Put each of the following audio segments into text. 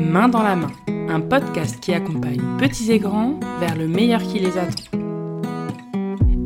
Main dans la main, un podcast qui accompagne petits et grands vers le meilleur qui les attend.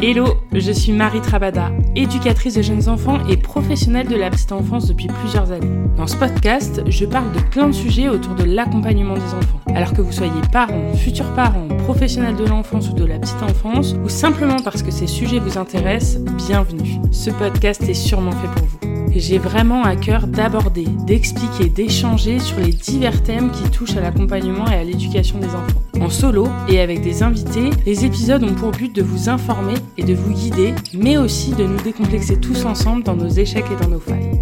Hello, je suis Marie Trabada, éducatrice de jeunes enfants et professionnelle de la petite enfance depuis plusieurs années. Dans ce podcast, je parle de plein de sujets autour de l'accompagnement des enfants. Alors que vous soyez parents, futurs parents, professionnels de l'enfance ou de la petite enfance, ou simplement parce que ces sujets vous intéressent, bienvenue. Ce podcast est sûrement fait pour vous. J'ai vraiment à cœur d'aborder, d'expliquer, d'échanger sur les divers thèmes qui touchent à l'accompagnement et à l'éducation des enfants. En solo et avec des invités, les épisodes ont pour but de vous informer et de vous guider, mais aussi de nous décomplexer tous ensemble dans nos échecs et dans nos failles.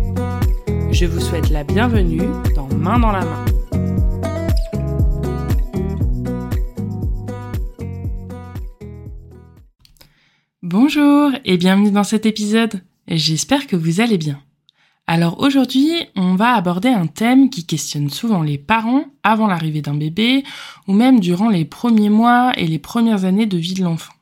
Je vous souhaite la bienvenue dans Main dans la main. Bonjour et bienvenue dans cet épisode. J'espère que vous allez bien. Alors aujourd'hui, on va aborder un thème qui questionne souvent les parents avant l'arrivée d'un bébé ou même durant les premiers mois et les premières années de vie de l'enfant.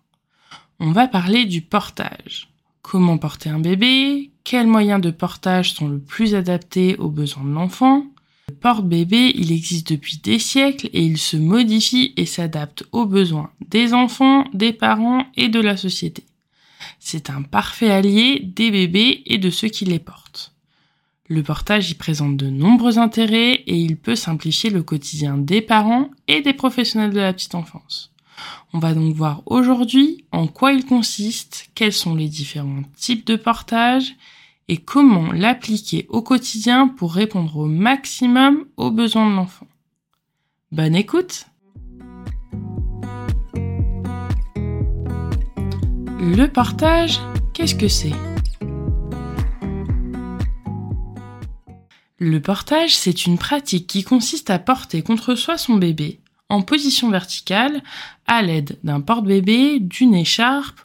On va parler du portage. Comment porter un bébé? Quels moyens de portage sont le plus adaptés aux besoins de l'enfant? Le porte-bébé, il existe depuis des siècles et il se modifie et s'adapte aux besoins des enfants, des parents et de la société. C'est un parfait allié des bébés et de ceux qui les portent. Le portage y présente de nombreux intérêts et il peut simplifier le quotidien des parents et des professionnels de la petite enfance. On va donc voir aujourd'hui en quoi il consiste, quels sont les différents types de portage et comment l'appliquer au quotidien pour répondre au maximum aux besoins de l'enfant. Bonne écoute Le portage, qu'est-ce que c'est? Le portage, c'est une pratique qui consiste à porter contre soi son bébé en position verticale à l'aide d'un porte-bébé, d'une écharpe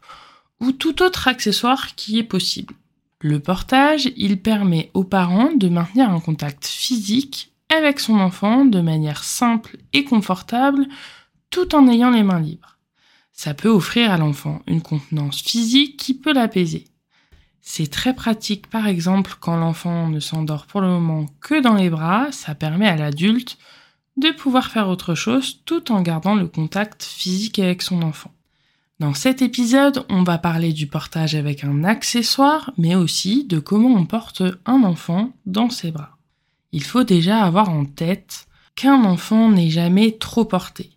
ou tout autre accessoire qui est possible. Le portage, il permet aux parents de maintenir un contact physique avec son enfant de manière simple et confortable tout en ayant les mains libres. Ça peut offrir à l'enfant une contenance physique qui peut l'apaiser. C'est très pratique, par exemple, quand l'enfant ne s'endort pour le moment que dans les bras, ça permet à l'adulte de pouvoir faire autre chose tout en gardant le contact physique avec son enfant. Dans cet épisode, on va parler du portage avec un accessoire, mais aussi de comment on porte un enfant dans ses bras. Il faut déjà avoir en tête qu'un enfant n'est jamais trop porté.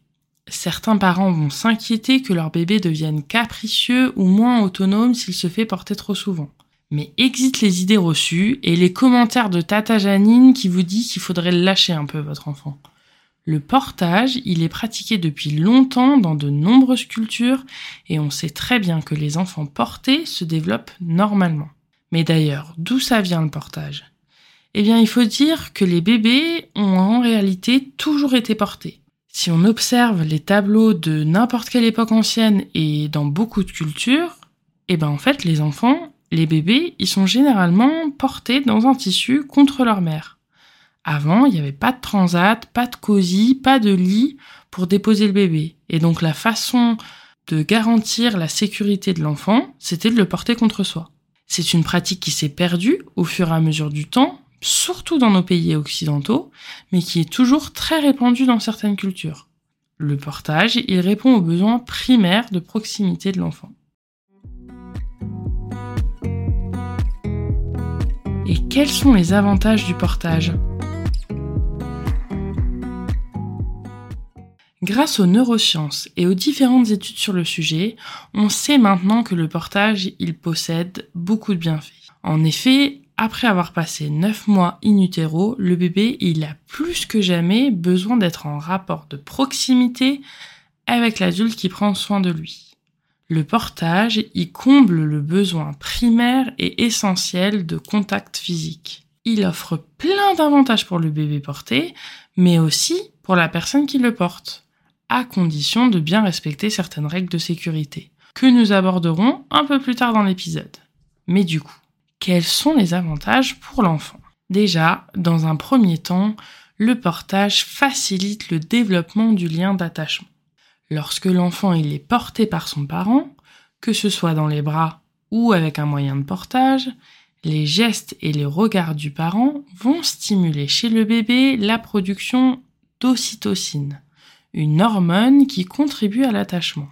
Certains parents vont s'inquiéter que leur bébé devienne capricieux ou moins autonome s'il se fait porter trop souvent. Mais exit les idées reçues et les commentaires de Tata Janine qui vous dit qu'il faudrait lâcher un peu votre enfant. Le portage, il est pratiqué depuis longtemps dans de nombreuses cultures et on sait très bien que les enfants portés se développent normalement. Mais d'ailleurs, d'où ça vient le portage? Eh bien, il faut dire que les bébés ont en réalité toujours été portés. Si on observe les tableaux de n'importe quelle époque ancienne et dans beaucoup de cultures, eh ben en fait les enfants les bébés, ils sont généralement portés dans un tissu contre leur mère. Avant, il n'y avait pas de transat, pas de cosy, pas de lit pour déposer le bébé. Et donc la façon de garantir la sécurité de l'enfant, c'était de le porter contre soi. C'est une pratique qui s'est perdue au fur et à mesure du temps, surtout dans nos pays occidentaux, mais qui est toujours très répandue dans certaines cultures. Le portage, il répond aux besoins primaires de proximité de l'enfant. Et quels sont les avantages du portage? Grâce aux neurosciences et aux différentes études sur le sujet, on sait maintenant que le portage, il possède beaucoup de bienfaits. En effet, après avoir passé 9 mois in utero, le bébé, il a plus que jamais besoin d'être en rapport de proximité avec l'adulte qui prend soin de lui. Le portage y comble le besoin primaire et essentiel de contact physique. Il offre plein d'avantages pour le bébé porté, mais aussi pour la personne qui le porte, à condition de bien respecter certaines règles de sécurité, que nous aborderons un peu plus tard dans l'épisode. Mais du coup, quels sont les avantages pour l'enfant Déjà, dans un premier temps, le portage facilite le développement du lien d'attachement. Lorsque l'enfant est porté par son parent, que ce soit dans les bras ou avec un moyen de portage, les gestes et les regards du parent vont stimuler chez le bébé la production d'ocytocine, une hormone qui contribue à l'attachement.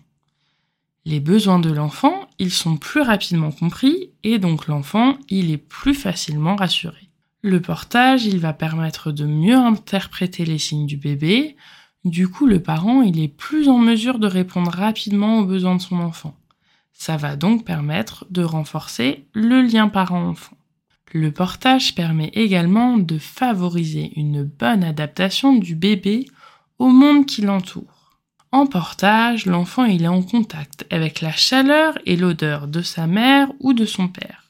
Les besoins de l'enfant, ils sont plus rapidement compris et donc l'enfant, il est plus facilement rassuré. Le portage, il va permettre de mieux interpréter les signes du bébé. Du coup, le parent, il est plus en mesure de répondre rapidement aux besoins de son enfant. Ça va donc permettre de renforcer le lien parent-enfant. Le portage permet également de favoriser une bonne adaptation du bébé au monde qui l'entoure. En portage, l'enfant est en contact avec la chaleur et l'odeur de sa mère ou de son père.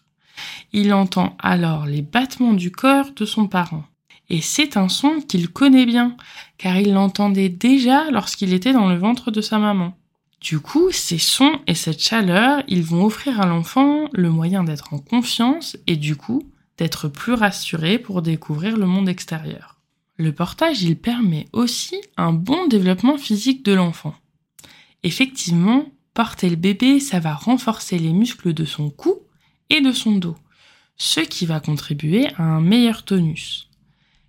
Il entend alors les battements du corps de son parent. Et c'est un son qu'il connaît bien, car il l'entendait déjà lorsqu'il était dans le ventre de sa maman. Du coup, ces sons et cette chaleur, ils vont offrir à l'enfant le moyen d'être en confiance et du coup, d'être plus rassuré pour découvrir le monde extérieur. Le portage, il permet aussi un bon développement physique de l'enfant. Effectivement, porter le bébé, ça va renforcer les muscles de son cou et de son dos ce qui va contribuer à un meilleur tonus.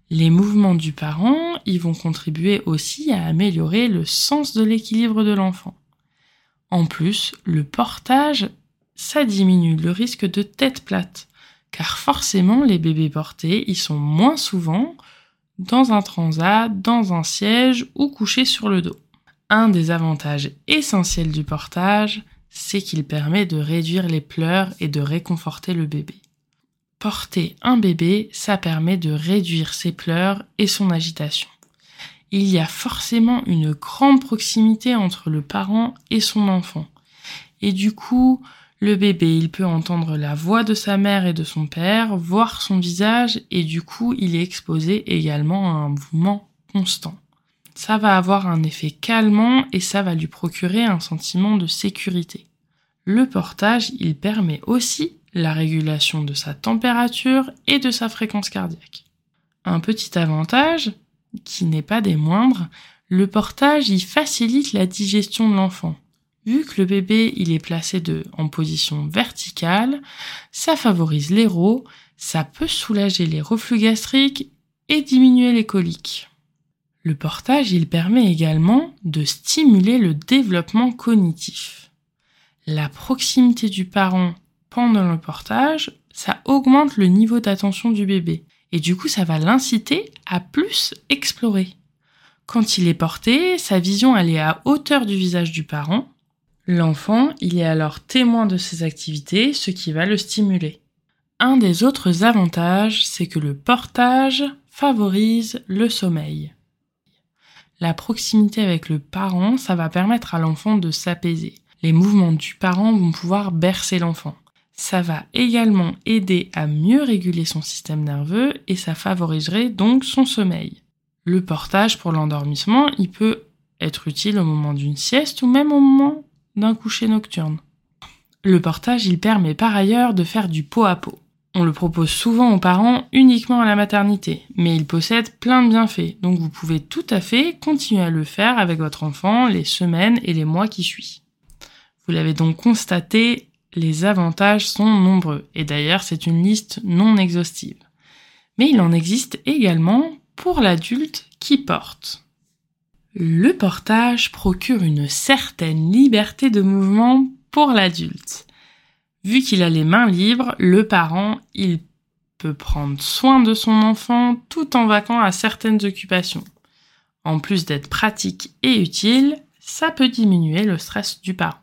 Les mouvements du parent, ils vont contribuer aussi à améliorer le sens de l'équilibre de l'enfant. En plus, le portage, ça diminue le risque de tête plate, car forcément les bébés portés, ils sont moins souvent dans un transat, dans un siège ou couchés sur le dos. Un des avantages essentiels du portage, c'est qu'il permet de réduire les pleurs et de réconforter le bébé. Porter un bébé, ça permet de réduire ses pleurs et son agitation. Il y a forcément une grande proximité entre le parent et son enfant. Et du coup, le bébé, il peut entendre la voix de sa mère et de son père, voir son visage, et du coup, il est exposé également à un mouvement constant. Ça va avoir un effet calmant et ça va lui procurer un sentiment de sécurité. Le portage, il permet aussi la régulation de sa température et de sa fréquence cardiaque. Un petit avantage, qui n'est pas des moindres, le portage y facilite la digestion de l'enfant. Vu que le bébé il est placé de, en position verticale, ça favorise l'héros, ça peut soulager les reflux gastriques et diminuer les coliques. Le portage il permet également de stimuler le développement cognitif. La proximité du parent pendant le portage, ça augmente le niveau d'attention du bébé. Et du coup, ça va l'inciter à plus explorer. Quand il est porté, sa vision elle est à hauteur du visage du parent. L'enfant, il est alors témoin de ses activités, ce qui va le stimuler. Un des autres avantages, c'est que le portage favorise le sommeil. La proximité avec le parent, ça va permettre à l'enfant de s'apaiser. Les mouvements du parent vont pouvoir bercer l'enfant. Ça va également aider à mieux réguler son système nerveux et ça favoriserait donc son sommeil. Le portage pour l'endormissement, il peut être utile au moment d'une sieste ou même au moment d'un coucher nocturne. Le portage, il permet par ailleurs de faire du pot à pot. On le propose souvent aux parents uniquement à la maternité, mais il possède plein de bienfaits, donc vous pouvez tout à fait continuer à le faire avec votre enfant les semaines et les mois qui suivent. Vous l'avez donc constaté, les avantages sont nombreux, et d'ailleurs c'est une liste non exhaustive. Mais il en existe également pour l'adulte qui porte. Le portage procure une certaine liberté de mouvement pour l'adulte. Vu qu'il a les mains libres, le parent, il peut prendre soin de son enfant tout en vaquant à certaines occupations. En plus d'être pratique et utile, ça peut diminuer le stress du parent.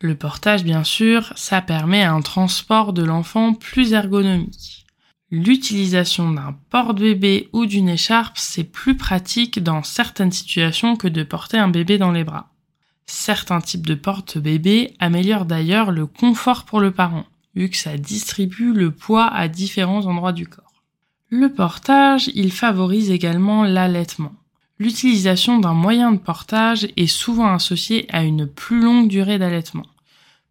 Le portage, bien sûr, ça permet un transport de l'enfant plus ergonomique. L'utilisation d'un porte-bébé ou d'une écharpe, c'est plus pratique dans certaines situations que de porter un bébé dans les bras. Certains types de porte-bébé améliorent d'ailleurs le confort pour le parent, vu que ça distribue le poids à différents endroits du corps. Le portage, il favorise également l'allaitement. L'utilisation d'un moyen de portage est souvent associée à une plus longue durée d'allaitement,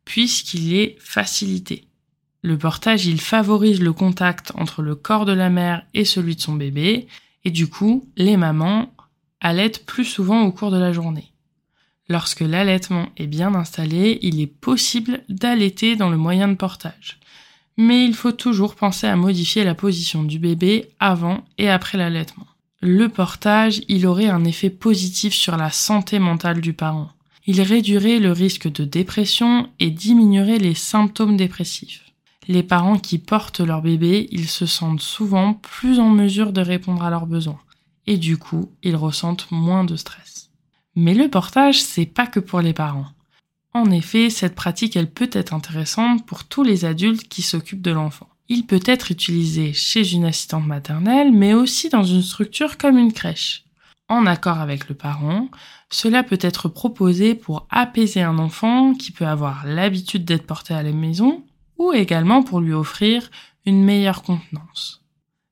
puisqu'il est facilité. Le portage, il favorise le contact entre le corps de la mère et celui de son bébé, et du coup, les mamans allaitent plus souvent au cours de la journée. Lorsque l'allaitement est bien installé, il est possible d'allaiter dans le moyen de portage. Mais il faut toujours penser à modifier la position du bébé avant et après l'allaitement. le portage, il aurait un effet positif sur la santé mentale du parent. Il réduirait le risque de dépression et diminuerait les symptômes dépressifs. Les parents qui portent leur bébé, ils se sentent souvent plus en mesure de répondre à leurs besoins. Et du coup, ils ressentent moins de stress. Mais le portage, c'est pas que pour les parents. En effet, cette pratique, elle peut être intéressante pour tous les adultes qui s'occupent de l'enfant. Il peut être utilisé chez une assistante maternelle, mais aussi dans une structure comme une crèche. En accord avec le parent, cela peut être proposé pour apaiser un enfant qui peut avoir l'habitude d'être porté à la maison, ou également pour lui offrir une meilleure contenance.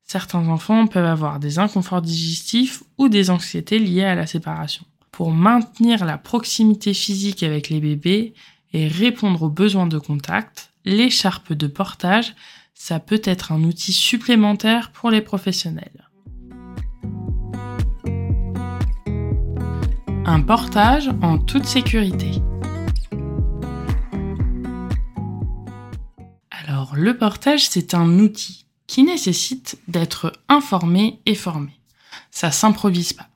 Certains enfants peuvent avoir des inconforts digestifs ou des anxiétés liées à la séparation pour maintenir la proximité physique avec les bébés et répondre aux besoins de contact, l'écharpe de portage, ça peut être un outil supplémentaire pour les professionnels. Un portage en toute sécurité. Le portage, c'est un outil qui nécessite d'être informé et formé. Ça s'improvise pas.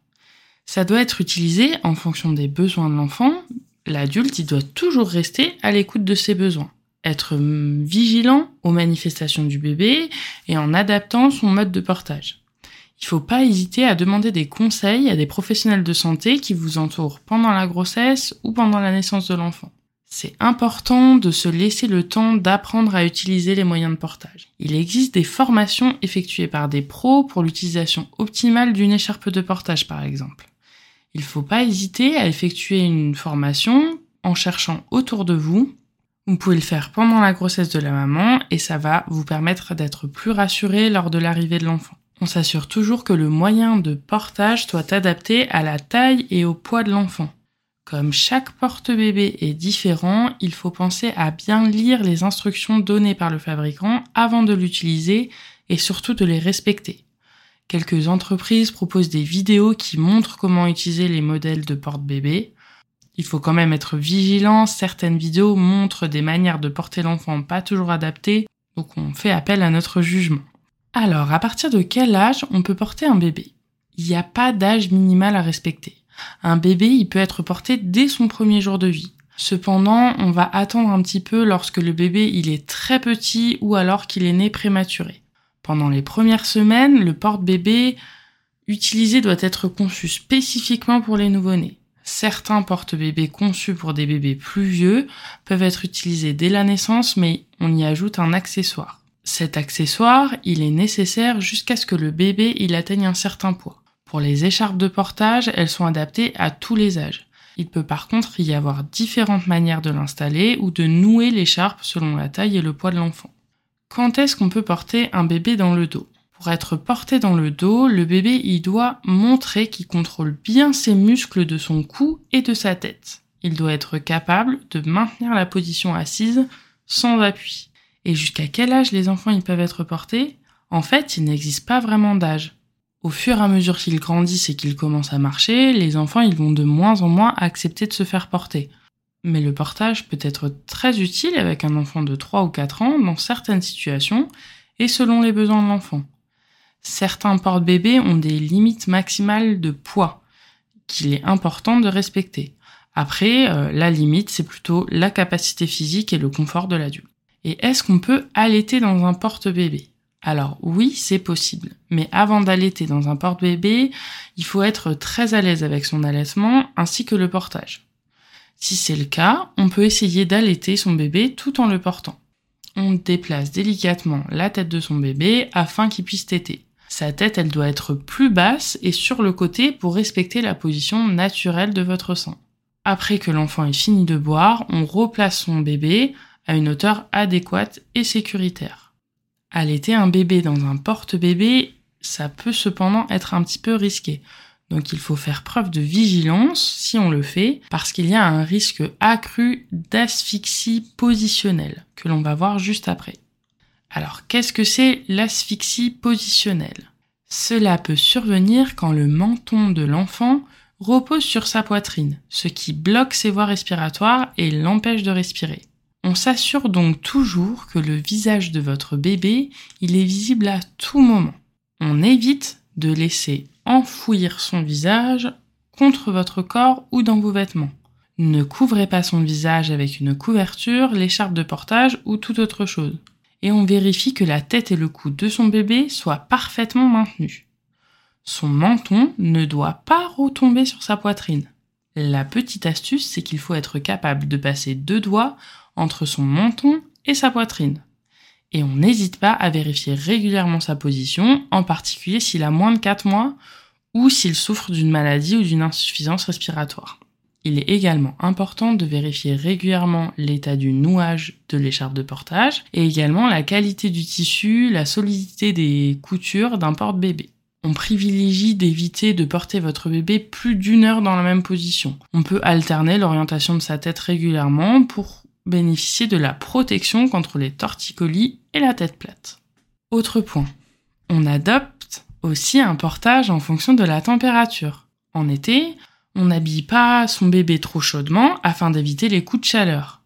Ça doit être utilisé en fonction des besoins de l'enfant. L'adulte, il doit toujours rester à l'écoute de ses besoins, être vigilant aux manifestations du bébé et en adaptant son mode de portage. Il ne faut pas hésiter à demander des conseils à des professionnels de santé qui vous entourent pendant la grossesse ou pendant la naissance de l'enfant. C'est important de se laisser le temps d'apprendre à utiliser les moyens de portage. Il existe des formations effectuées par des pros pour l'utilisation optimale d'une écharpe de portage par exemple. Il ne faut pas hésiter à effectuer une formation en cherchant autour de vous. Vous pouvez le faire pendant la grossesse de la maman et ça va vous permettre d'être plus rassuré lors de l'arrivée de l'enfant. On s'assure toujours que le moyen de portage soit adapté à la taille et au poids de l'enfant. Comme chaque porte-bébé est différent, il faut penser à bien lire les instructions données par le fabricant avant de l'utiliser et surtout de les respecter. Quelques entreprises proposent des vidéos qui montrent comment utiliser les modèles de porte-bébé. Il faut quand même être vigilant, certaines vidéos montrent des manières de porter l'enfant pas toujours adaptées, donc on fait appel à notre jugement. Alors, à partir de quel âge on peut porter un bébé? Il n'y a pas d'âge minimal à respecter. Un bébé, il peut être porté dès son premier jour de vie. Cependant, on va attendre un petit peu lorsque le bébé il est très petit ou alors qu'il est né prématuré. Pendant les premières semaines, le porte-bébé utilisé doit être conçu spécifiquement pour les nouveau-nés. Certains porte-bébés conçus pour des bébés plus vieux peuvent être utilisés dès la naissance, mais on y ajoute un accessoire. Cet accessoire, il est nécessaire jusqu'à ce que le bébé il atteigne un certain poids. Pour les écharpes de portage, elles sont adaptées à tous les âges. Il peut par contre y avoir différentes manières de l'installer ou de nouer l'écharpe selon la taille et le poids de l'enfant. Quand est-ce qu'on peut porter un bébé dans le dos? Pour être porté dans le dos, le bébé il doit montrer qu'il contrôle bien ses muscles de son cou et de sa tête. Il doit être capable de maintenir la position assise sans appui. Et jusqu'à quel âge les enfants ils peuvent être portés? En fait, il n'existe pas vraiment d'âge. Au fur et à mesure qu'ils grandissent et qu'ils commencent à marcher, les enfants ils vont de moins en moins accepter de se faire porter mais le portage peut être très utile avec un enfant de 3 ou 4 ans dans certaines situations et selon les besoins de l'enfant. Certains porte-bébés ont des limites maximales de poids qu'il est important de respecter. Après, euh, la limite, c'est plutôt la capacité physique et le confort de l'adulte. Et est-ce qu'on peut allaiter dans un porte-bébé? Alors oui, c'est possible. Mais avant d'allaiter dans un porte-bébé, il faut être très à l'aise avec son allaitement ainsi que le portage. Si c'est le cas, on peut essayer d'allaiter son bébé tout en le portant. On déplace délicatement la tête de son bébé afin qu'il puisse téter. Sa tête, elle doit être plus basse et sur le côté pour respecter la position naturelle de votre sang. Après que l'enfant ait fini de boire, on replace son bébé à une hauteur adéquate et sécuritaire. Allaiter un bébé dans un porte-bébé, ça peut cependant être un petit peu risqué. Donc il faut faire preuve de vigilance si on le fait, parce qu'il y a un risque accru d'asphyxie positionnelle, que l'on va voir juste après. Alors qu'est-ce que c'est l'asphyxie positionnelle? Cela peut survenir quand le menton de l'enfant repose sur sa poitrine, ce qui bloque ses voies respiratoires et l'empêche de respirer. On s'assure donc toujours que le visage de votre bébé, il est visible à tout moment. On évite de laisser enfouir son visage contre votre corps ou dans vos vêtements. Ne couvrez pas son visage avec une couverture, l'écharpe de portage ou toute autre chose. Et on vérifie que la tête et le cou de son bébé soient parfaitement maintenus. Son menton ne doit pas retomber sur sa poitrine. La petite astuce, c'est qu'il faut être capable de passer deux doigts entre son menton et sa poitrine. Et on n'hésite pas à vérifier régulièrement sa position, en particulier s'il a moins de 4 mois ou s'il souffre d'une maladie ou d'une insuffisance respiratoire. Il est également important de vérifier régulièrement l'état du nouage de l'écharpe de portage et également la qualité du tissu, la solidité des coutures d'un porte-bébé. On privilégie d'éviter de porter votre bébé plus d'une heure dans la même position. On peut alterner l'orientation de sa tête régulièrement pour bénéficier de la protection contre les torticolis et la tête plate. Autre point, on adopte aussi un portage en fonction de la température. En été, on n'habille pas son bébé trop chaudement afin d'éviter les coups de chaleur.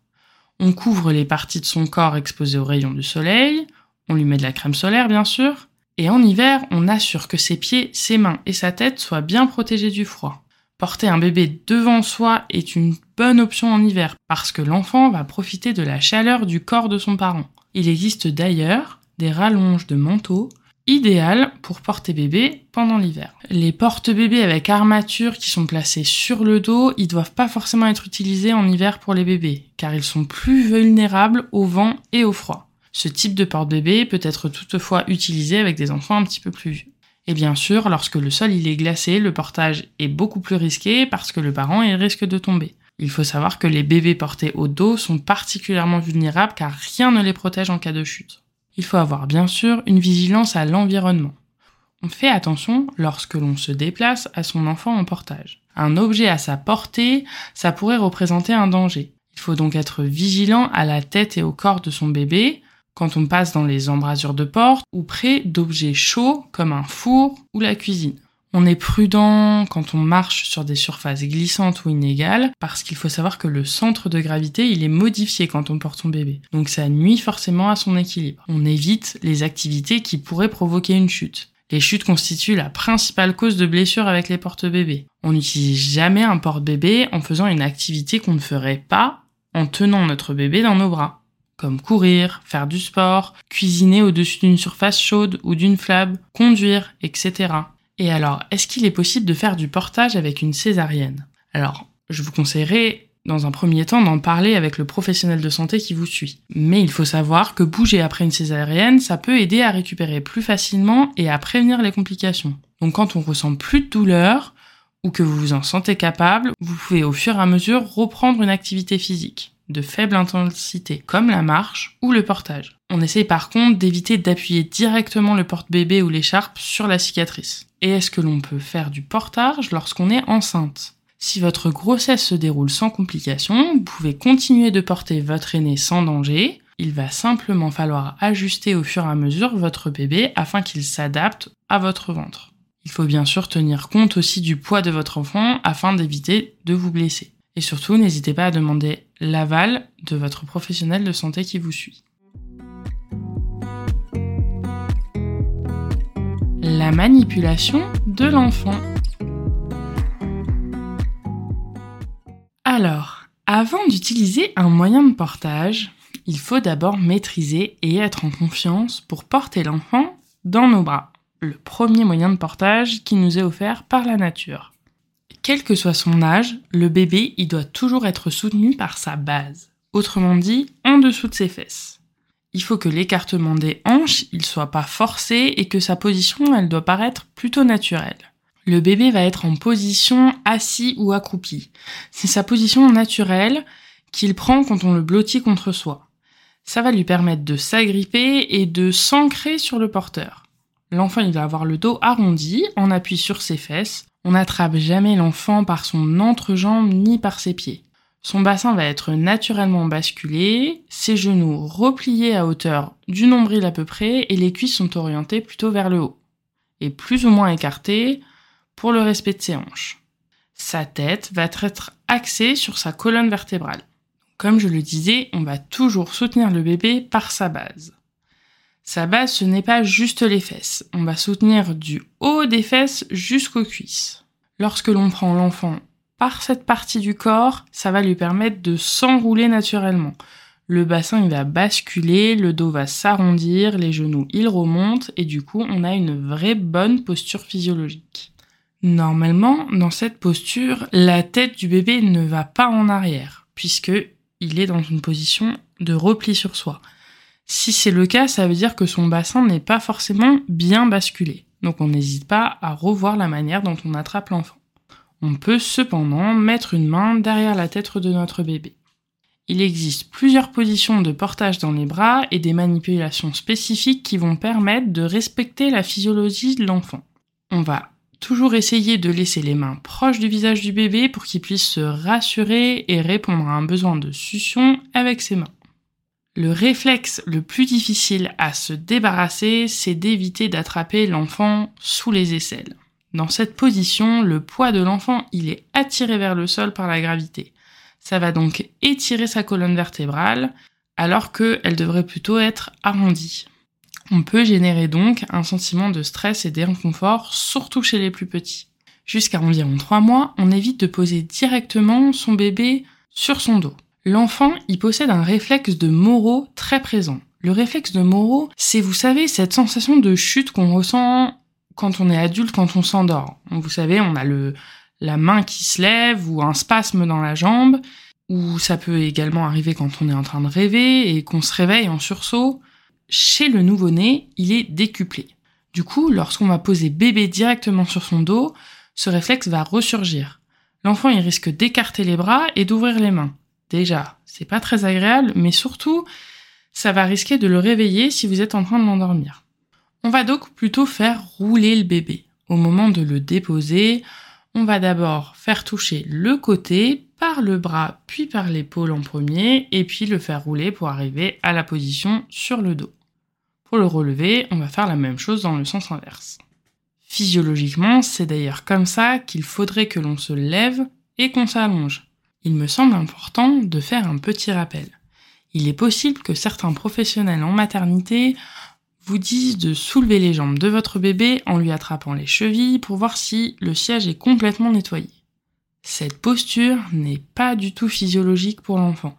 On couvre les parties de son corps exposées aux rayons du soleil, on lui met de la crème solaire bien sûr, et en hiver, on assure que ses pieds, ses mains et sa tête soient bien protégés du froid. Porter un bébé devant soi est une bonne option en hiver parce que l'enfant va profiter de la chaleur du corps de son parent. Il existe d'ailleurs des rallonges de manteau idéales pour porter bébé pendant l'hiver. Les porte-bébés avec armature qui sont placés sur le dos, ils doivent pas forcément être utilisés en hiver pour les bébés car ils sont plus vulnérables au vent et au froid. Ce type de porte-bébé peut être toutefois utilisé avec des enfants un petit peu plus vieux. Et bien sûr, lorsque le sol est glacé, le portage est beaucoup plus risqué parce que le parent risque de tomber. Il faut savoir que les bébés portés au dos sont particulièrement vulnérables car rien ne les protège en cas de chute. Il faut avoir bien sûr une vigilance à l'environnement. On fait attention lorsque l'on se déplace à son enfant en portage. Un objet à sa portée, ça pourrait représenter un danger. Il faut donc être vigilant à la tête et au corps de son bébé, quand on passe dans les embrasures de porte ou près d'objets chauds comme un four ou la cuisine. On est prudent quand on marche sur des surfaces glissantes ou inégales parce qu'il faut savoir que le centre de gravité il est modifié quand on porte son bébé. Donc ça nuit forcément à son équilibre. On évite les activités qui pourraient provoquer une chute. Les chutes constituent la principale cause de blessures avec les porte-bébés. On n'utilise jamais un porte-bébé en faisant une activité qu'on ne ferait pas en tenant notre bébé dans nos bras comme courir, faire du sport, cuisiner au-dessus d'une surface chaude ou d'une flamme, conduire, etc. Et alors, est-ce qu'il est possible de faire du portage avec une césarienne? Alors, je vous conseillerais dans un premier temps d'en parler avec le professionnel de santé qui vous suit. Mais il faut savoir que bouger après une césarienne, ça peut aider à récupérer plus facilement et à prévenir les complications. Donc quand on ressent plus de douleur ou que vous vous en sentez capable, vous pouvez au fur et à mesure reprendre une activité physique de faible intensité, comme la marche ou le portage. On essaye par contre d'éviter d'appuyer directement le porte-bébé ou l'écharpe sur la cicatrice. Et est-ce que l'on peut faire du portage lorsqu'on est enceinte? Si votre grossesse se déroule sans complications, vous pouvez continuer de porter votre aîné sans danger. Il va simplement falloir ajuster au fur et à mesure votre bébé afin qu'il s'adapte à votre ventre. Il faut bien sûr tenir compte aussi du poids de votre enfant afin d'éviter de vous blesser. Et surtout, n'hésitez pas à demander l'aval de votre professionnel de santé qui vous suit. La manipulation de l'enfant. Alors, avant d'utiliser un moyen de portage, il faut d'abord maîtriser et être en confiance pour porter l'enfant dans nos bras. Le premier moyen de portage qui nous est offert par la nature. Quel que soit son âge, le bébé, il doit toujours être soutenu par sa base. Autrement dit, en dessous de ses fesses. Il faut que l'écartement des hanches, il soit pas forcé et que sa position, elle doit paraître plutôt naturelle. Le bébé va être en position assis ou accroupi. C'est sa position naturelle qu'il prend quand on le blottit contre soi. Ça va lui permettre de s'agripper et de s'ancrer sur le porteur. L'enfant, il va avoir le dos arrondi, en appui sur ses fesses, on n'attrape jamais l'enfant par son entrejambe ni par ses pieds. Son bassin va être naturellement basculé, ses genoux repliés à hauteur du nombril à peu près et les cuisses sont orientées plutôt vers le haut et plus ou moins écartées pour le respect de ses hanches. Sa tête va être axée sur sa colonne vertébrale. Comme je le disais, on va toujours soutenir le bébé par sa base. Sa base, ce n'est pas juste les fesses. On va soutenir du haut des fesses jusqu'aux cuisses. Lorsque l'on prend l'enfant par cette partie du corps, ça va lui permettre de s'enrouler naturellement. Le bassin, il va basculer, le dos va s'arrondir, les genoux, ils remontent et du coup, on a une vraie bonne posture physiologique. Normalement, dans cette posture, la tête du bébé ne va pas en arrière puisque il est dans une position de repli sur soi. Si c'est le cas, ça veut dire que son bassin n'est pas forcément bien basculé. Donc on n'hésite pas à revoir la manière dont on attrape l'enfant. On peut cependant mettre une main derrière la tête de notre bébé. Il existe plusieurs positions de portage dans les bras et des manipulations spécifiques qui vont permettre de respecter la physiologie de l'enfant. On va toujours essayer de laisser les mains proches du visage du bébé pour qu'il puisse se rassurer et répondre à un besoin de succion avec ses mains. Le réflexe le plus difficile à se débarrasser, c'est d'éviter d'attraper l'enfant sous les aisselles. Dans cette position, le poids de l'enfant, il est attiré vers le sol par la gravité. Ça va donc étirer sa colonne vertébrale, alors qu'elle devrait plutôt être arrondie. On peut générer donc un sentiment de stress et d'inconfort, surtout chez les plus petits. Jusqu'à environ 3 mois, on évite de poser directement son bébé sur son dos. L'enfant y possède un réflexe de Moro très présent. Le réflexe de Moro, c'est, vous savez, cette sensation de chute qu'on ressent quand on est adulte, quand on s'endort. Vous savez, on a le, la main qui se lève ou un spasme dans la jambe, ou ça peut également arriver quand on est en train de rêver et qu'on se réveille en sursaut. Chez le nouveau-né, il est décuplé. Du coup, lorsqu'on va poser bébé directement sur son dos, ce réflexe va ressurgir. L'enfant, il risque d'écarter les bras et d'ouvrir les mains. Déjà, c'est pas très agréable, mais surtout, ça va risquer de le réveiller si vous êtes en train de l'endormir. On va donc plutôt faire rouler le bébé. Au moment de le déposer, on va d'abord faire toucher le côté par le bras puis par l'épaule en premier et puis le faire rouler pour arriver à la position sur le dos. Pour le relever, on va faire la même chose dans le sens inverse. Physiologiquement, c'est d'ailleurs comme ça qu'il faudrait que l'on se lève et qu'on s'allonge il me semble important de faire un petit rappel. Il est possible que certains professionnels en maternité vous disent de soulever les jambes de votre bébé en lui attrapant les chevilles pour voir si le siège est complètement nettoyé. Cette posture n'est pas du tout physiologique pour l'enfant.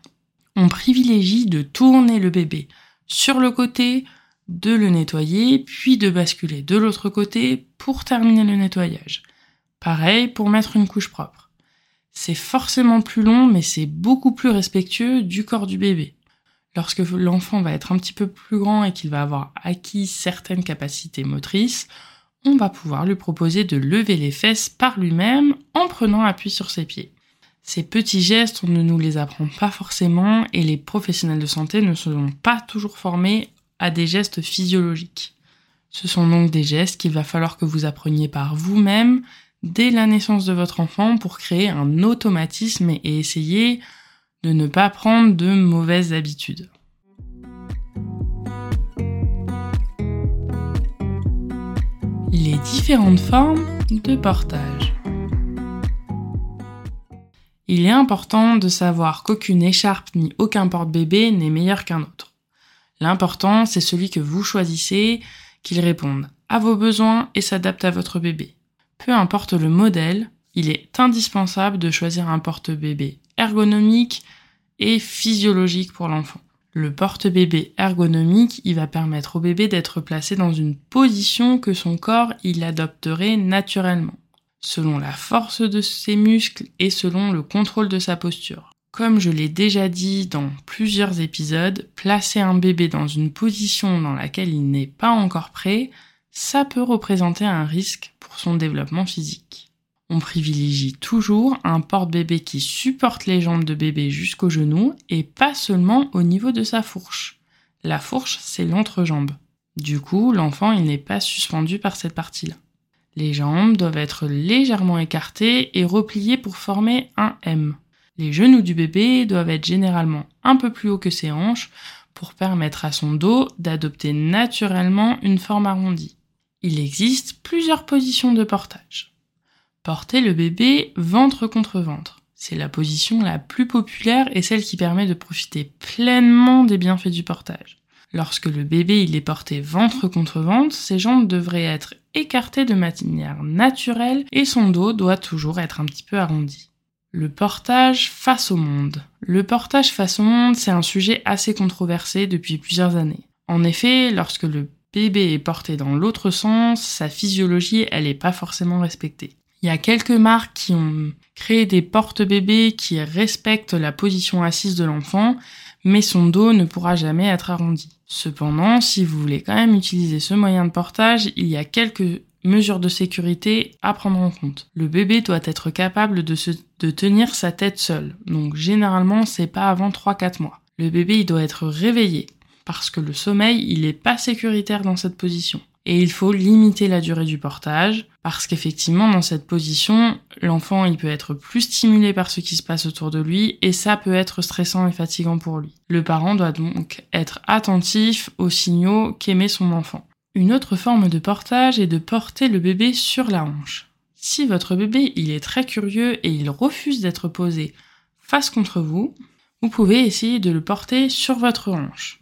On privilégie de tourner le bébé sur le côté, de le nettoyer, puis de basculer de l'autre côté pour terminer le nettoyage. Pareil pour mettre une couche propre. C'est forcément plus long, mais c'est beaucoup plus respectueux du corps du bébé. Lorsque l'enfant va être un petit peu plus grand et qu'il va avoir acquis certaines capacités motrices, on va pouvoir lui proposer de lever les fesses par lui-même en prenant appui sur ses pieds. Ces petits gestes, on ne nous les apprend pas forcément et les professionnels de santé ne sont pas toujours formés à des gestes physiologiques. Ce sont donc des gestes qu'il va falloir que vous appreniez par vous-même dès la naissance de votre enfant pour créer un automatisme et essayer de ne pas prendre de mauvaises habitudes. Les différentes formes de portage. Il est important de savoir qu'aucune écharpe ni aucun porte-bébé n'est meilleur qu'un autre. L'important, c'est celui que vous choisissez, qu'il réponde à vos besoins et s'adapte à votre bébé. Peu importe le modèle, il est indispensable de choisir un porte-bébé ergonomique et physiologique pour l'enfant. Le porte-bébé ergonomique, va permettre au bébé d'être placé dans une position que son corps il adopterait naturellement, selon la force de ses muscles et selon le contrôle de sa posture. Comme je l'ai déjà dit dans plusieurs épisodes, placer un bébé dans une position dans laquelle il n'est pas encore prêt, ça peut représenter un risque pour son développement physique. On privilégie toujours un porte-bébé qui supporte les jambes de bébé jusqu'au genou et pas seulement au niveau de sa fourche. La fourche, c'est l'entrejambe. Du coup, l'enfant, il n'est pas suspendu par cette partie-là. Les jambes doivent être légèrement écartées et repliées pour former un M. Les genoux du bébé doivent être généralement un peu plus haut que ses hanches pour permettre à son dos d'adopter naturellement une forme arrondie. Il existe plusieurs positions de portage. Porter le bébé ventre contre ventre. C'est la position la plus populaire et celle qui permet de profiter pleinement des bienfaits du portage. Lorsque le bébé est porté ventre contre ventre, ses jambes devraient être écartées de manière naturelle et son dos doit toujours être un petit peu arrondi. Le portage face au monde. Le portage face au monde, c'est un sujet assez controversé depuis plusieurs années. En effet, lorsque le bébé est porté dans l'autre sens, sa physiologie, elle n'est pas forcément respectée. Il y a quelques marques qui ont créé des porte-bébés qui respectent la position assise de l'enfant, mais son dos ne pourra jamais être arrondi. Cependant, si vous voulez quand même utiliser ce moyen de portage, il y a quelques mesures de sécurité à prendre en compte. Le bébé doit être capable de, de tenir sa tête seul. Donc généralement, c'est pas avant 3-4 mois. Le bébé, il doit être réveillé parce que le sommeil, il n'est pas sécuritaire dans cette position. Et il faut limiter la durée du portage, parce qu'effectivement, dans cette position, l'enfant, il peut être plus stimulé par ce qui se passe autour de lui, et ça peut être stressant et fatigant pour lui. Le parent doit donc être attentif aux signaux qu'émet son enfant. Une autre forme de portage est de porter le bébé sur la hanche. Si votre bébé, il est très curieux et il refuse d'être posé face contre vous, vous pouvez essayer de le porter sur votre hanche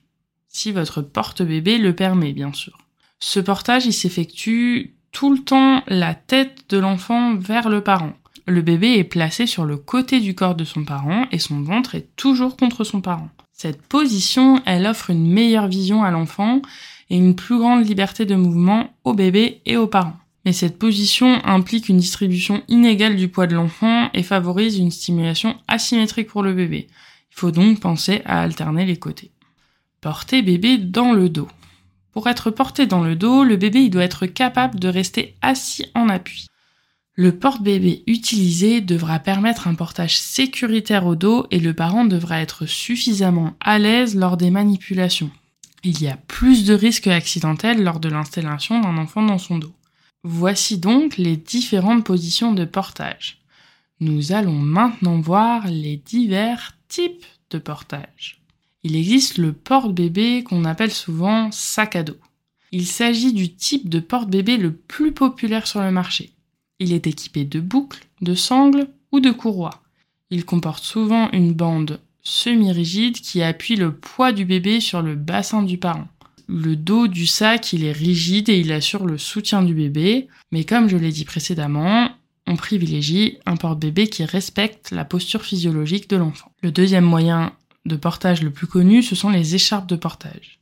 si votre porte-bébé le permet, bien sûr. Ce portage, il s'effectue tout le temps la tête de l'enfant vers le parent. Le bébé est placé sur le côté du corps de son parent et son ventre est toujours contre son parent. Cette position, elle offre une meilleure vision à l'enfant et une plus grande liberté de mouvement au bébé et aux parents. Mais cette position implique une distribution inégale du poids de l'enfant et favorise une stimulation asymétrique pour le bébé. Il faut donc penser à alterner les côtés. Porter bébé dans le dos. Pour être porté dans le dos, le bébé doit être capable de rester assis en appui. Le porte-bébé utilisé devra permettre un portage sécuritaire au dos et le parent devra être suffisamment à l'aise lors des manipulations. Il y a plus de risques accidentels lors de l'installation d'un enfant dans son dos. Voici donc les différentes positions de portage. Nous allons maintenant voir les divers types de portage il existe le porte-bébé qu'on appelle souvent sac à dos. Il s'agit du type de porte-bébé le plus populaire sur le marché. Il est équipé de boucles, de sangles ou de courroies. Il comporte souvent une bande semi-rigide qui appuie le poids du bébé sur le bassin du parent. Le dos du sac, il est rigide et il assure le soutien du bébé, mais comme je l'ai dit précédemment, on privilégie un porte-bébé qui respecte la posture physiologique de l'enfant. Le deuxième moyen de portage le plus connu, ce sont les écharpes de portage.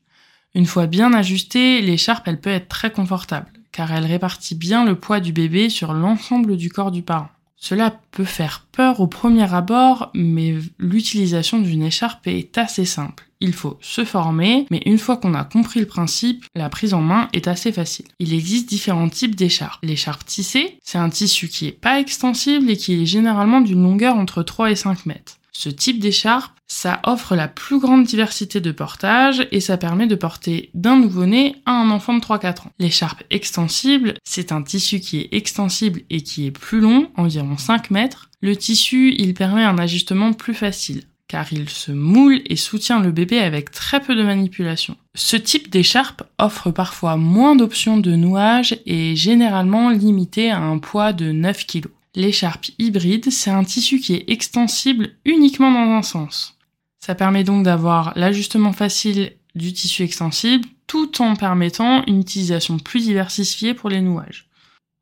Une fois bien ajustée, l'écharpe elle peut être très confortable, car elle répartit bien le poids du bébé sur l'ensemble du corps du parent. Cela peut faire peur au premier abord, mais l'utilisation d'une écharpe est assez simple. Il faut se former, mais une fois qu'on a compris le principe, la prise en main est assez facile. Il existe différents types d'écharpes. L'écharpe tissée, c'est un tissu qui est pas extensible et qui est généralement d'une longueur entre 3 et 5 mètres. Ce type d'écharpe, ça offre la plus grande diversité de portage et ça permet de porter d'un nouveau-né à un enfant de 3-4 ans. L'écharpe extensible, c'est un tissu qui est extensible et qui est plus long, environ 5 mètres. Le tissu, il permet un ajustement plus facile car il se moule et soutient le bébé avec très peu de manipulation. Ce type d'écharpe offre parfois moins d'options de nouage et est généralement limité à un poids de 9 kg. L'écharpe hybride, c'est un tissu qui est extensible uniquement dans un sens. Ça permet donc d'avoir l'ajustement facile du tissu extensible tout en permettant une utilisation plus diversifiée pour les nouages.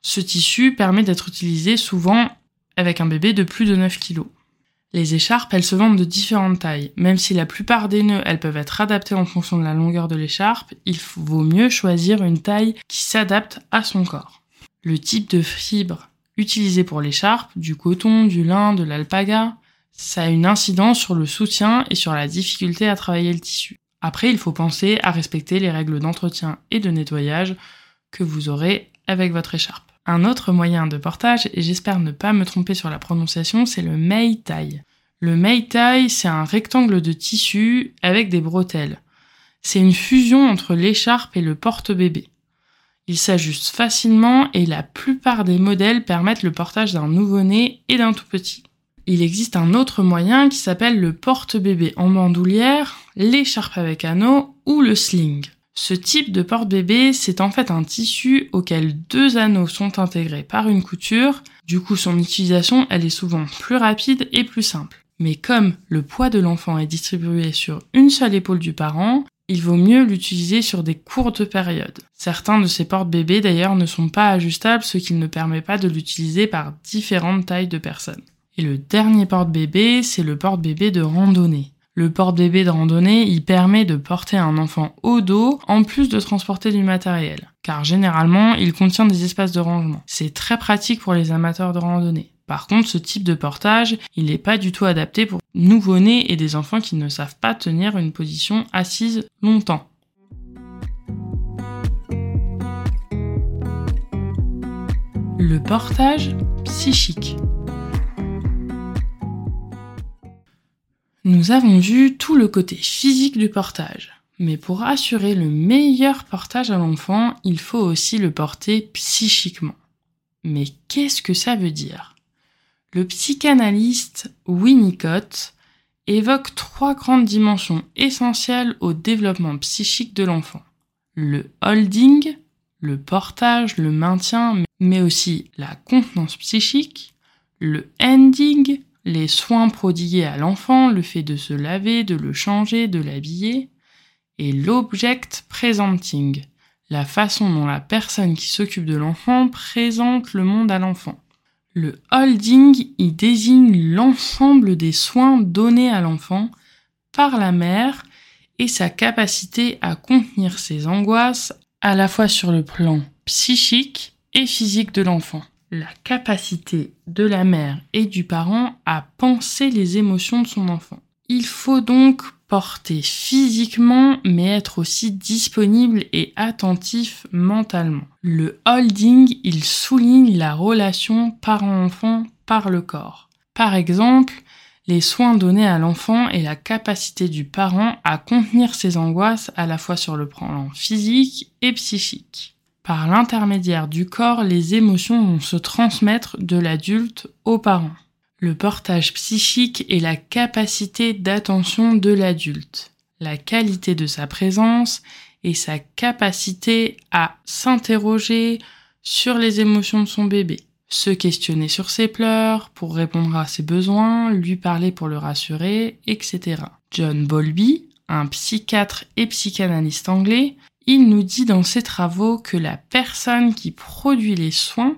Ce tissu permet d'être utilisé souvent avec un bébé de plus de 9 kg. Les écharpes, elles se vendent de différentes tailles. Même si la plupart des nœuds, elles peuvent être adaptées en fonction de la longueur de l'écharpe, il vaut mieux choisir une taille qui s'adapte à son corps. Le type de fibre utilisé pour l'écharpe, du coton, du lin, de l'alpaga, ça a une incidence sur le soutien et sur la difficulté à travailler le tissu. Après, il faut penser à respecter les règles d'entretien et de nettoyage que vous aurez avec votre écharpe. Un autre moyen de portage, et j'espère ne pas me tromper sur la prononciation, c'est le mei tai. Le mei tai, c'est un rectangle de tissu avec des bretelles. C'est une fusion entre l'écharpe et le porte-bébé. Il s'ajuste facilement et la plupart des modèles permettent le portage d'un nouveau-né et d'un tout petit. Il existe un autre moyen qui s'appelle le porte-bébé en bandoulière, l'écharpe avec anneau ou le sling. Ce type de porte-bébé, c'est en fait un tissu auquel deux anneaux sont intégrés par une couture. Du coup, son utilisation, elle est souvent plus rapide et plus simple. Mais comme le poids de l'enfant est distribué sur une seule épaule du parent, il vaut mieux l'utiliser sur des courtes périodes. Certains de ces porte-bébés d'ailleurs ne sont pas ajustables, ce qui ne permet pas de l'utiliser par différentes tailles de personnes. Et le dernier porte-bébé, c'est le porte-bébé de randonnée. Le porte-bébé de randonnée, il permet de porter un enfant au dos en plus de transporter du matériel. Car généralement, il contient des espaces de rangement. C'est très pratique pour les amateurs de randonnée. Par contre, ce type de portage, il n'est pas du tout adapté pour nouveau-nés et des enfants qui ne savent pas tenir une position assise longtemps. Le portage psychique. Nous avons vu tout le côté physique du portage. Mais pour assurer le meilleur portage à l'enfant, il faut aussi le porter psychiquement. Mais qu'est-ce que ça veut dire? Le psychanalyste Winnicott évoque trois grandes dimensions essentielles au développement psychique de l'enfant. Le holding, le portage, le maintien, mais aussi la contenance psychique, le ending, les soins prodigués à l'enfant, le fait de se laver, de le changer, de l'habiller, et l'object presenting, la façon dont la personne qui s'occupe de l'enfant présente le monde à l'enfant. Le holding y désigne l'ensemble des soins donnés à l'enfant par la mère et sa capacité à contenir ses angoisses à la fois sur le plan psychique et physique de l'enfant. La capacité de la mère et du parent à penser les émotions de son enfant. Il faut donc porter physiquement, mais être aussi disponible et attentif mentalement. Le holding, il souligne la relation parent-enfant par le corps. Par exemple, les soins donnés à l'enfant et la capacité du parent à contenir ses angoisses à la fois sur le plan physique et psychique. Par l'intermédiaire du corps, les émotions vont se transmettre de l'adulte aux parents le portage psychique est la capacité d'attention de l'adulte, la qualité de sa présence et sa capacité à s'interroger sur les émotions de son bébé, se questionner sur ses pleurs pour répondre à ses besoins, lui parler pour le rassurer, etc. John Bowlby, un psychiatre et psychanalyste anglais, il nous dit dans ses travaux que la personne qui produit les soins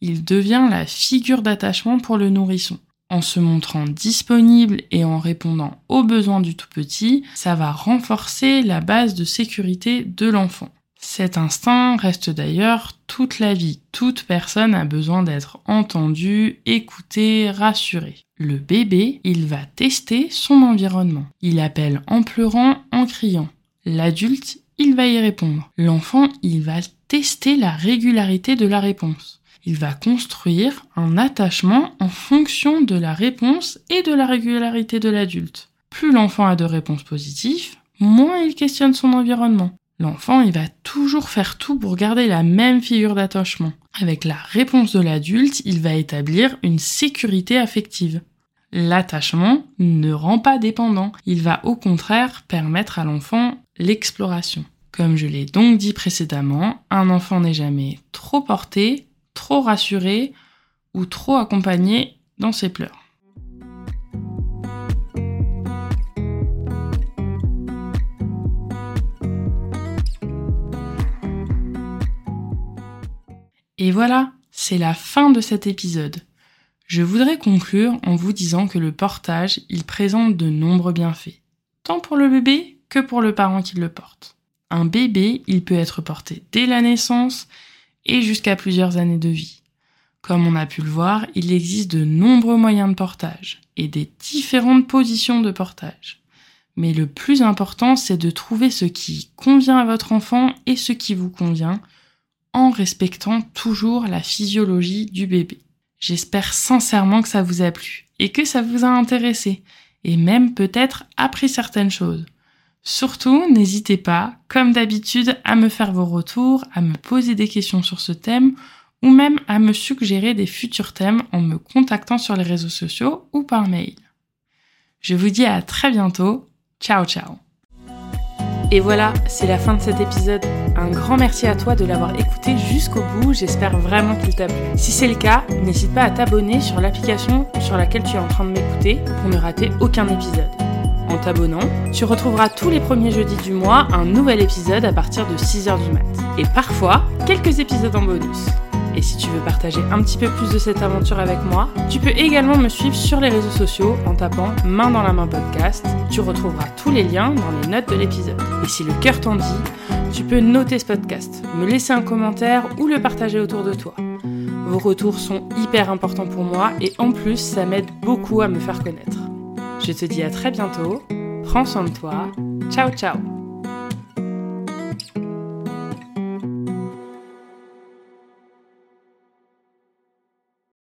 il devient la figure d'attachement pour le nourrisson. En se montrant disponible et en répondant aux besoins du tout petit, ça va renforcer la base de sécurité de l'enfant. Cet instinct reste d'ailleurs toute la vie. Toute personne a besoin d'être entendue, écoutée, rassurée. Le bébé, il va tester son environnement. Il appelle en pleurant, en criant. L'adulte, il va y répondre. L'enfant, il va tester la régularité de la réponse il va construire un attachement en fonction de la réponse et de la régularité de l'adulte. Plus l'enfant a de réponses positives, moins il questionne son environnement. L'enfant, il va toujours faire tout pour garder la même figure d'attachement. Avec la réponse de l'adulte, il va établir une sécurité affective. L'attachement ne rend pas dépendant, il va au contraire permettre à l'enfant l'exploration. Comme je l'ai donc dit précédemment, un enfant n'est jamais trop porté, trop rassuré ou trop accompagné dans ses pleurs. Et voilà, c'est la fin de cet épisode. Je voudrais conclure en vous disant que le portage, il présente de nombreux bienfaits, tant pour le bébé que pour le parent qui le porte. Un bébé, il peut être porté dès la naissance et jusqu'à plusieurs années de vie. Comme on a pu le voir, il existe de nombreux moyens de portage et des différentes positions de portage. Mais le plus important, c'est de trouver ce qui convient à votre enfant et ce qui vous convient en respectant toujours la physiologie du bébé. J'espère sincèrement que ça vous a plu et que ça vous a intéressé et même peut-être appris certaines choses. Surtout, n'hésitez pas, comme d'habitude, à me faire vos retours, à me poser des questions sur ce thème ou même à me suggérer des futurs thèmes en me contactant sur les réseaux sociaux ou par mail. Je vous dis à très bientôt. Ciao ciao. Et voilà, c'est la fin de cet épisode. Un grand merci à toi de l'avoir écouté jusqu'au bout, j'espère vraiment qu'il t'a plu. Si c'est le cas, n'hésite pas à t'abonner sur l'application sur laquelle tu es en train de m'écouter pour ne rater aucun épisode. En t'abonnant. Tu retrouveras tous les premiers jeudis du mois un nouvel épisode à partir de 6h du mat. Et parfois, quelques épisodes en bonus. Et si tu veux partager un petit peu plus de cette aventure avec moi, tu peux également me suivre sur les réseaux sociaux en tapant Main dans la main podcast. Tu retrouveras tous les liens dans les notes de l'épisode. Et si le cœur t'en dit, tu peux noter ce podcast, me laisser un commentaire ou le partager autour de toi. Vos retours sont hyper importants pour moi et en plus ça m'aide beaucoup à me faire connaître. Je te dis à très bientôt, prends soin de toi, ciao ciao